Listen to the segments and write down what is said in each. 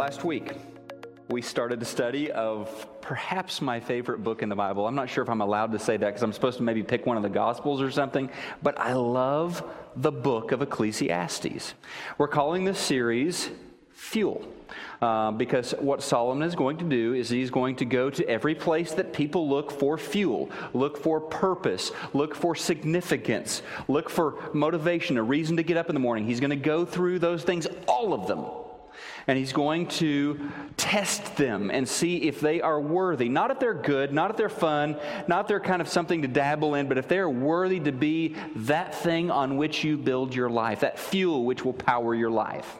Last week, we started a study of perhaps my favorite book in the Bible. I'm not sure if I'm allowed to say that because I'm supposed to maybe pick one of the Gospels or something, but I love the book of Ecclesiastes. We're calling this series Fuel. Uh, because what Solomon is going to do is he's going to go to every place that people look for fuel, look for purpose, look for significance, look for motivation, a reason to get up in the morning. He's going to go through those things, all of them and he's going to test them and see if they are worthy. Not if they're good, not if they're fun, not if they're kind of something to dabble in, but if they're worthy to be that thing on which you build your life, that fuel which will power your life.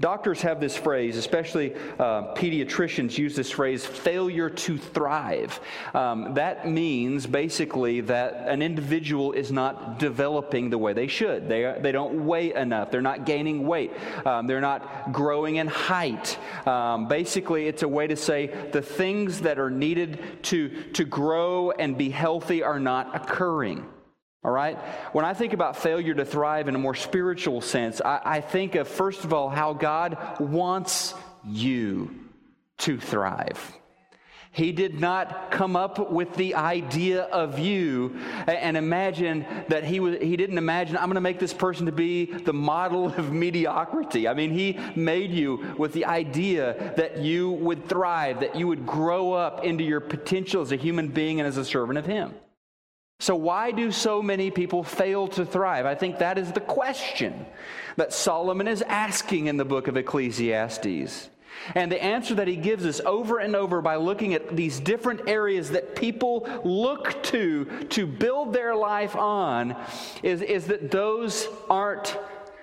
Doctors have this phrase, especially uh, pediatricians use this phrase, failure to thrive. Um, that means basically that an individual is not developing the way they should. They, are, they don't weigh enough. They're not gaining weight. Um, they're not growing in height. Um, basically, it's a way to say the things that are needed to, to grow and be healthy are not occurring. All right? When I think about failure to thrive in a more spiritual sense, I, I, think of, first of all, how God wants you to thrive. He did not come up with the idea of you and imagine that he, was, he didn't imagine, I'm going to make this person to be the model of mediocrity. I mean, he made you with the idea that you would thrive, that you would grow up into your potential as a human being and as a servant of Him. So, why do so many people fail to thrive? I think that is the question that Solomon is asking in the book of Ecclesiastes. And the answer that he gives us over and over by looking at these different areas that people look to to build their life on is, is that those aren't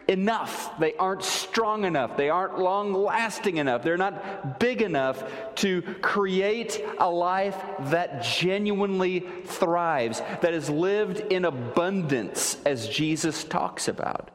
enough. They aren't strong enough. They aren't long lasting enough. They're not big enough to create a life that genuinely thrives, that is lived in abundance, as Jesus talks about.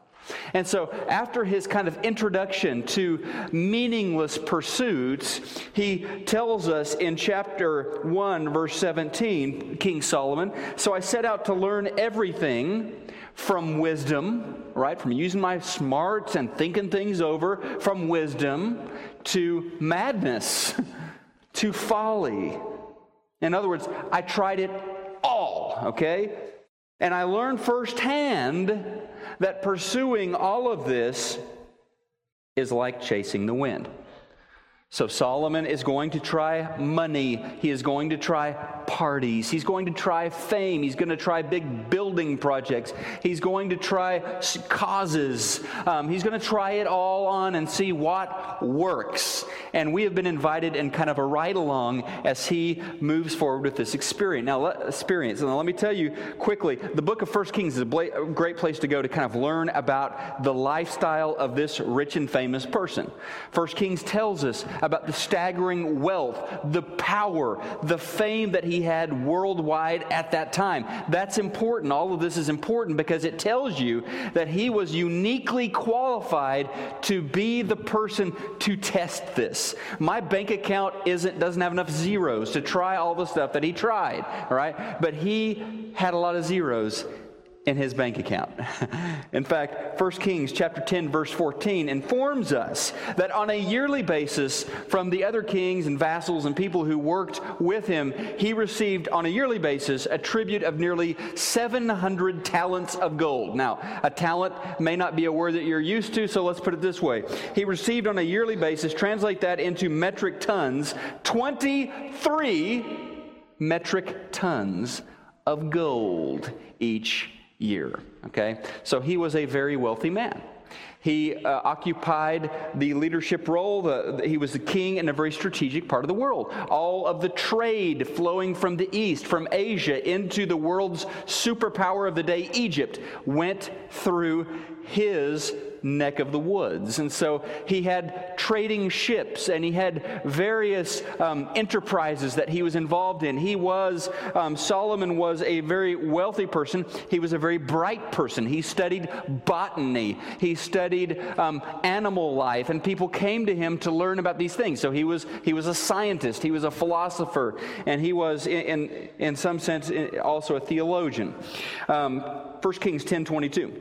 And so, after his kind of introduction to meaningless pursuits, he tells us in chapter 1, verse 17, King Solomon, So I set out to learn everything from wisdom, right? From using my smarts and thinking things over, from wisdom to madness, to folly. In other words, I tried it all, okay? And I learned firsthand that pursuing all of this is like chasing the wind. So Solomon is going to try money. He is going to try parties. He's going to try fame. He's going to try big building projects. He's going to try causes. Um, he's going to try it all on and see what works. And we have been invited in kind of a ride along as he moves forward with this experience. Now, let, experience. Now, let me tell you quickly the book of First Kings is a, bla- great place to go to kind of learn about the lifestyle of this rich and famous person. First Kings tells us about the staggering wealth, the power, the fame that he had worldwide at that time. That's important. All of this is important because it tells you that he was uniquely qualified to be the person to test this. My bank account isn't doesn't have enough zeros to try all the stuff that he tried, all right? But he had a lot of zeros in his bank account. in fact, 1 Kings chapter 10 verse 14 informs us that on a yearly basis from the other kings and vassals and people who worked with him, he received on a yearly basis a tribute of nearly 700 talents of gold. Now, a talent may not be a word that you're used to, so let's put it this way. He received on a yearly basis, translate that into metric tons, 23 metric tons of gold each year. Okay? So he was a very wealthy man. He uh, occupied the leadership role. The, he was the king in a very strategic part of the world. All of the trade flowing from the east, from Asia, into the world's superpower of the day, Egypt, went through his neck of the woods. And so he had trading ships and he had various um, enterprises that he was involved in. He was, um, Solomon was a very wealthy person. He was a very bright person. He studied botany, he studied um, animal life, and people came to him to learn about these things. So he was, he was a scientist, he was a philosopher, and he was, in, in, in some sense, also a theologian. Um, 1 Kings 10 22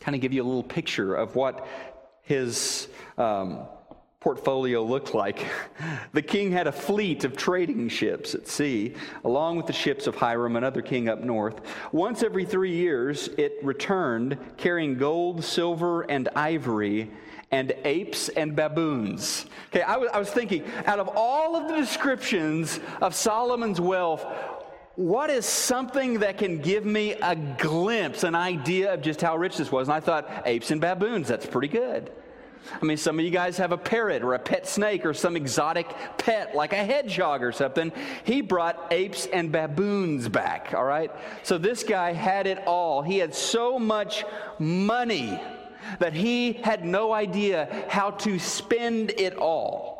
kind of give you a little picture of what his um, portfolio looked like. The king had a fleet of trading ships at sea, along with the ships of Hiram, another king up north. Once every three years, it returned carrying gold, silver, and ivory, and apes and baboons. Okay, I was, I was thinking, out of all of the descriptions of Solomon's wealth, what is something that can give me a glimpse, an idea of just how rich this was? And I thought, apes and baboons, that's pretty good. I mean, some of you guys have a parrot or a pet snake or some exotic pet like a hedgehog or something. He brought apes and baboons back, all right? So this guy had it all. He had so much money that he had no idea how to spend it all.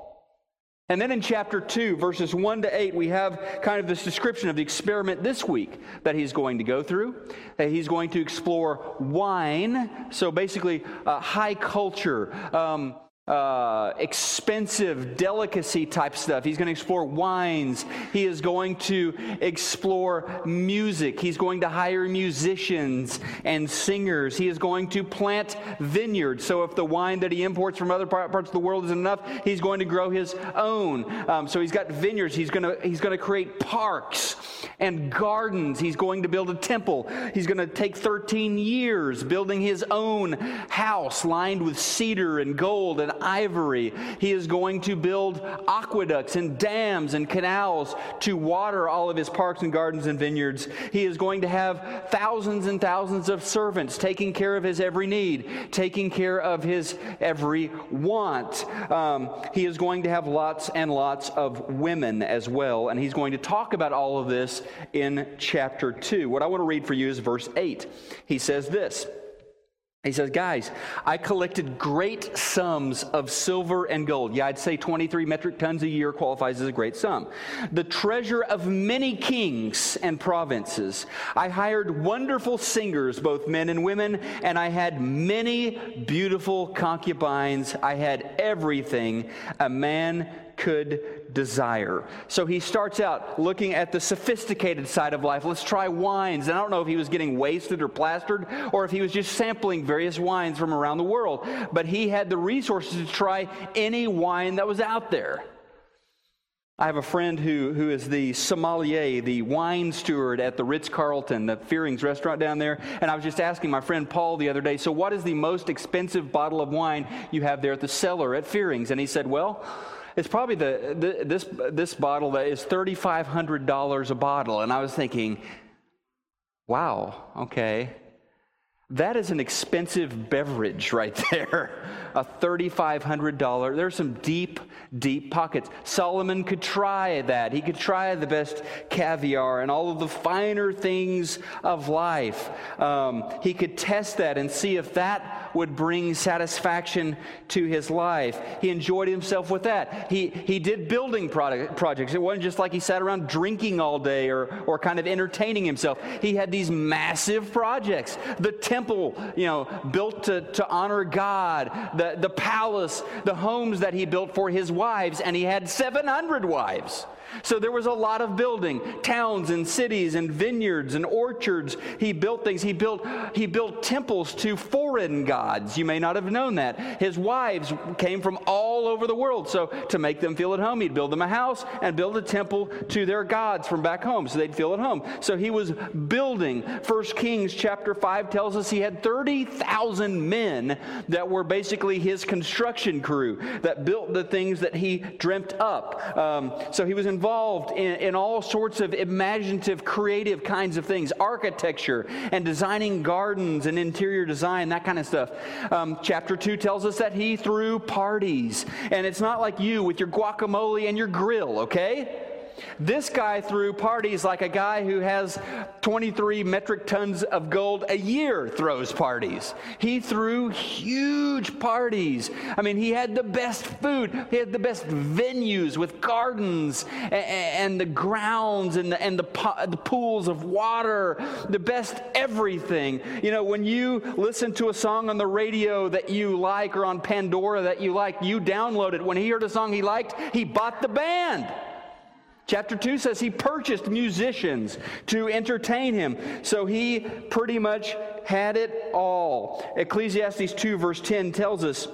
And then in chapter 2, verses 1 to 8, we have kind of this description of the experiment this week that he's going to go through. He's going to explore wine, so basically uh, high culture. Um, uh, expensive delicacy type stuff. He's going to explore wines. He is going to explore music. He's going to hire musicians and singers. He is going to plant vineyards. So if the wine that he imports from other parts of the world isn't enough, he's going to grow his own. Um, so he's got vineyards. He's going to he's going to create parks and gardens. He's going to build a temple. He's going to take 13 years building his own house lined with cedar and gold and ivory. He is going to build aqueducts and dams and canals to water all of his parks and gardens and vineyards. He is going to have thousands and thousands of servants taking care of his every need, taking care of his every want. Um, he is going to have lots and lots of women as well, and he's going to talk about all of this in chapter 2. What I want to read for you is verse 8. He says this. He says, Guys, I collected great sums of silver and gold. Yeah, I'd say 23 metric tons a year qualifies as a great sum. The treasure of many kings and provinces. I hired wonderful singers, both men and women, and I had many beautiful concubines. I had everything a man could desire. So he starts out looking at the sophisticated side of life. Let's try wines. And I don't know if he was getting wasted or plastered or if he was just sampling various wines from around the world, but he had the resources to try any wine that was out there. I have a friend who, who is the sommelier, the wine steward at the Ritz Carlton, the Fearings restaurant down there. And I was just asking my friend Paul the other day, so what is the most expensive bottle of wine you have there at the cellar at Fearings? And he said, well, it's probably the, the, this, this bottle that is $3,500 a bottle. And I was thinking, wow, okay. That is an expensive beverage right there. A $3,500. There's some deep, deep pockets. Solomon could try that. He could try the best caviar and all of the finer things of life. Um, he could test that and see if that would bring satisfaction to his life. He enjoyed himself with that. He, he did building product, projects. It wasn't just like he sat around drinking all day or, or kind of entertaining himself. He had these massive projects. The temple, you know, built to, to honor God, the, the palace, the homes that he built for his wives, and he had 700 wives. So there was a lot of building, towns and cities and vineyards and orchards. He built things. He built he built temples to foreign gods. You may not have known that. His wives came from all over the world. So to make them feel at home, he'd build them a house and build a temple to their gods from back home so they'd feel at home. So he was building. First Kings chapter 5 tells us he had 30,000 men that were basically his construction crew that built the things that he dreamt up. Um, so he was involved in, in all sorts of imaginative, creative kinds of things architecture and designing gardens and interior design, that kind of stuff. Um, chapter 2 tells us that he threw parties. And it's not like you with your guacamole and your grill, okay? This guy threw parties like a guy who has 23 metric tons of gold a year throws parties. He threw huge parties. I mean, he had the best food, he had the best venues with gardens and, and the grounds and, the, and the, the pools of water, the best everything. You know, when you listen to a song on the radio that you like or on Pandora that you like, you download it. When he heard a song he liked, he bought the band. Chapter 2 says he purchased musicians to entertain him. So he pretty much had it all. Ecclesiastes 2, verse 10 tells us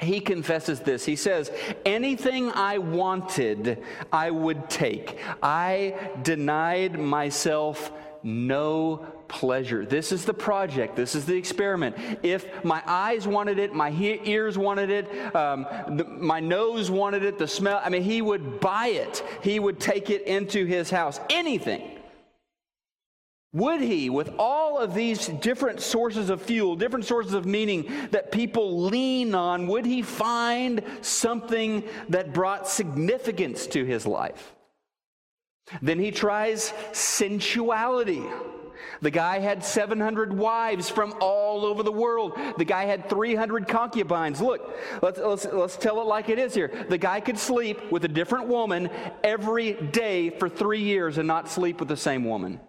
he confesses this. He says, Anything I wanted, I would take. I denied myself no pleasure. This is the project. This is the experiment. If my eyes wanted it, my he- ears wanted it, um, the, my nose wanted it, the smell, I mean, he would buy it. He would take it into his house. Anything. Would he, with all of these different sources of fuel, different sources of meaning that people lean on, would he find something that brought significance to his life? Then he tries sensuality. The guy had 700 wives from all over the world. The guy had 300 concubines. Look, let's, let's, let's tell it like it is here. The guy could sleep with a different woman every day for three years and not sleep with the same woman.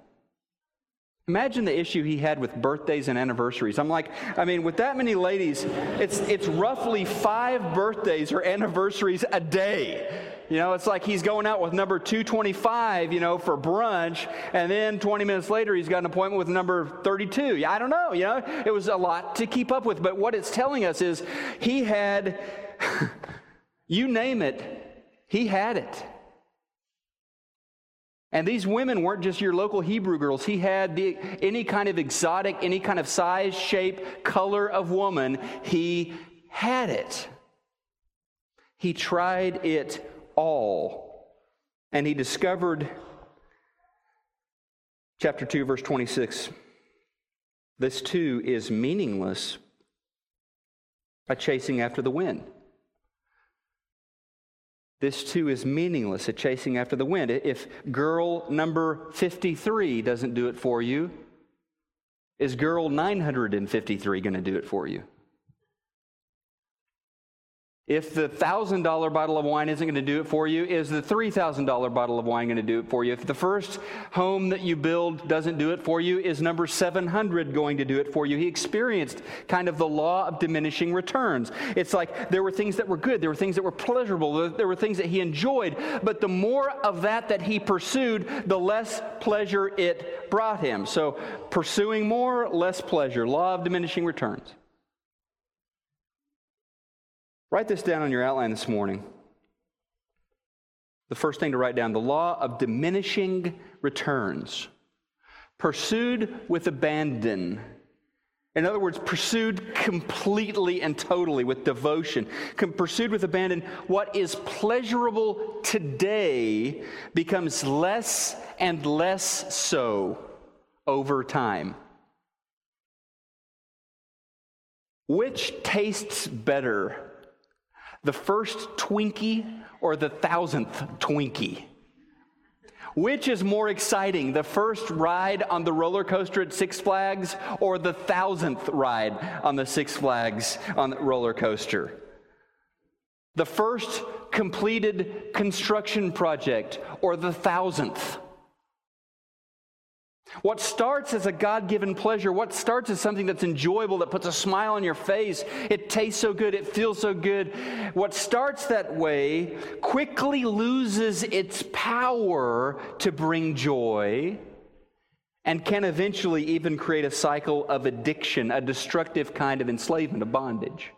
Imagine the issue he had with birthdays and anniversaries. I'm like, I mean, with that many ladies, it's, it's roughly five birthdays or anniversaries a day. You know, it's like he's going out with number 225, you know, for brunch, and then 20 minutes later he's got an appointment with number 32. Yeah, I don't know, you know, it was a lot to keep up with. But what it's telling us is he had, you name it, he had it. And these women weren't just your local Hebrew girls. He had the, any kind of exotic, any kind of size, shape, color of woman. He had it. He tried it all. And he discovered, chapter 2, verse 26, this too is meaningless a chasing after the wind. This too is meaningless, a chasing after the wind. If girl number 53 doesn't do it for you, is girl 953 going to do it for you? If the $1,000 bottle of wine isn't going to do it for you, is the $3,000 bottle of wine going to do it for you? If the first home that you build doesn't do it for you, is number 700 going to do it for you? He experienced kind of the law of diminishing returns. It's like there were things that were good, there were things that were pleasurable, there were things that he enjoyed, but the more of that that he pursued, the less pleasure it brought him. So pursuing more, less pleasure. Law of diminishing returns. Write this down on your outline this morning. The first thing to write down the law of diminishing returns. Pursued with abandon. In other words, pursued completely and totally with devotion. Pursued with abandon, what is pleasurable today becomes less and less so over time. Which tastes better? The first Twinkie or the thousandth Twinkie? Which is more exciting, the first ride on the roller coaster at Six Flags or the thousandth ride on the Six Flags on the roller coaster? The first completed construction project or the thousandth? What starts as a God given pleasure, what starts as something that's enjoyable, that puts a smile on your face, it tastes so good, it feels so good. What starts that way quickly loses its power to bring joy and can eventually even create a cycle of addiction, a destructive kind of enslavement, of bondage.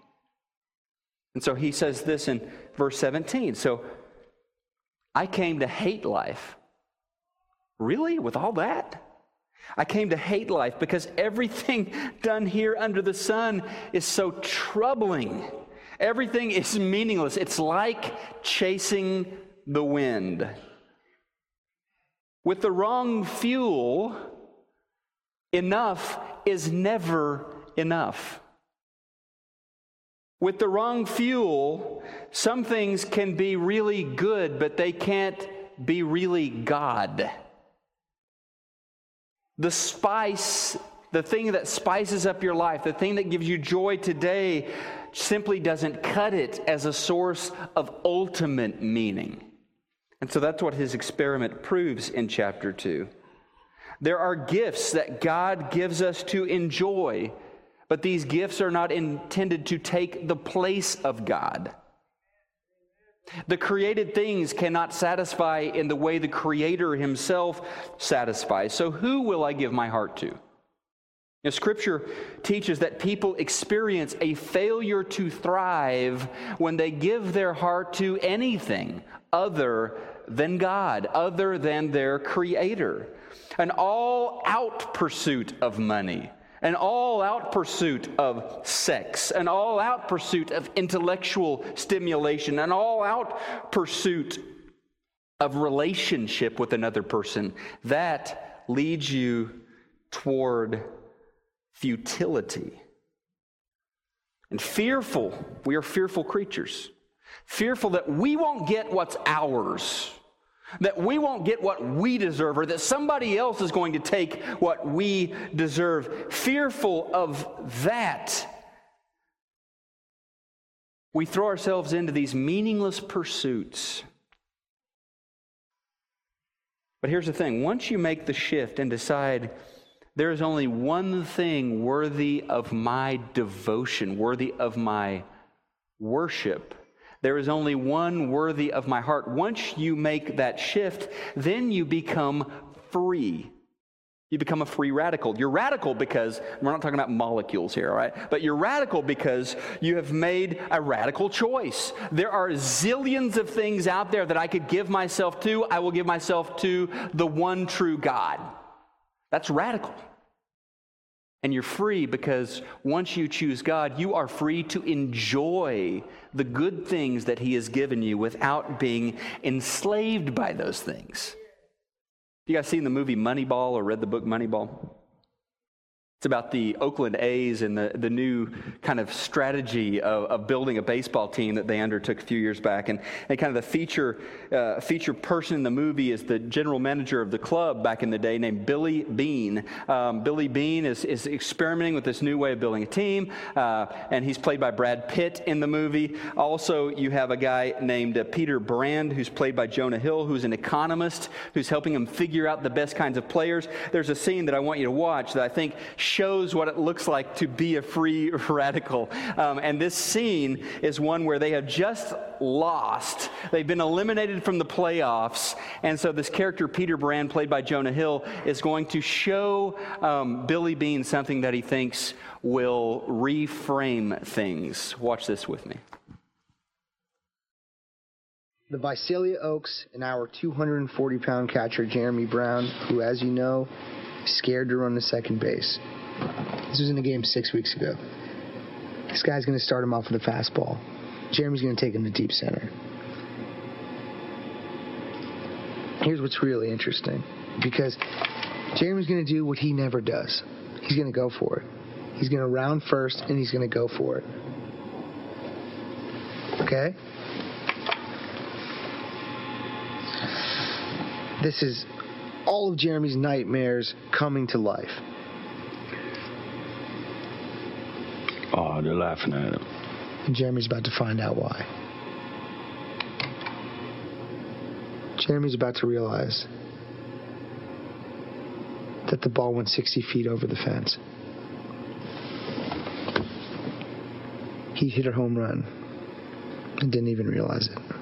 And so he says this in verse 17. So I came to hate life. Really? With all that? I came to hate life because everything done here under the sun is so troubling. Everything is meaningless. It's like chasing the wind. With the wrong fuel, enough is never enough. With the wrong fuel, some things can be really good, but they can't be really God. The spice, the thing that spices up your life, the thing that gives you joy today, simply doesn't cut it as a source of ultimate meaning. And so that's what his experiment proves in chapter 2. There are gifts that God gives us to enjoy, but these gifts are not intended to take the place of God. The created things cannot satisfy in the way the Creator Himself satisfies. So, who will I give my heart to? Now, scripture teaches that people experience a failure to thrive when they give their heart to anything other than God, other than their Creator. An all out pursuit of money, an all out pursuit of sex, an all out pursuit of intellectual stimulation, an all out pursuit of relationship with another person, that leads you toward futility. And fearful, we are fearful creatures. Fearful that we won't get what's ours, that we won't get what we deserve, or that somebody else is going to take what we deserve. Fearful of that. We throw ourselves into these meaningless pursuits. But here's the thing once you make the shift and decide, there is only one thing worthy of my devotion, worthy of my worship. There is only one worthy of my heart. Once you make that shift, then you become free. You become a free radical. You're radical because we're not talking about molecules here, all right? But you're radical because you have made a radical choice. There are zillions of things out there that I could give myself to. I will give myself to the one true God. That's radical. And you're free because once you choose God, you are free to enjoy the good things that He has given you without being enslaved by those things. You guys seen the movie Moneyball or read the book Moneyball? It's about the Oakland A's and the, the new kind of strategy of, of building a baseball team that they undertook a few years back. And, and kind of the feature, uh, feature person in the movie is the general manager of the club back in the day named Billy Beane. Um, Billy Beane is, is experimenting with this new way of building a team, uh, and he's played by Brad Pitt in the movie. Also, you have a guy named uh, Peter Brand, who's played by Jonah Hill, who's an economist who's helping him figure out the best kinds of players. There's a scene that I want you to watch that I think shows what it looks like to be a free radical. Um, and this scene is one where they have just lost. They've been eliminated from the playoffs. And so this character, Peter Brand, played by Jonah Hill, is going to show um, Billy Beane something that he thinks will reframe things. Watch this with me. The Visalia Oaks and our 240 pound catcher, Jeremy Brown, who, as you know, scared to run to second base. This was in a game six weeks ago. This guy's going to start him off with a fastball. Jeremy's going to take him to deep center. Here's what's really interesting because Jeremy's going to do what he never does. He's going to go for it. He's going to round first and he's going to go for it. Okay? This is all of Jeremy's nightmares coming to life. Oh, they're laughing at him. And Jeremy's about to find out why. Jeremy's about to realize that the ball went 60 feet over the fence. He hit a home run and didn't even realize it.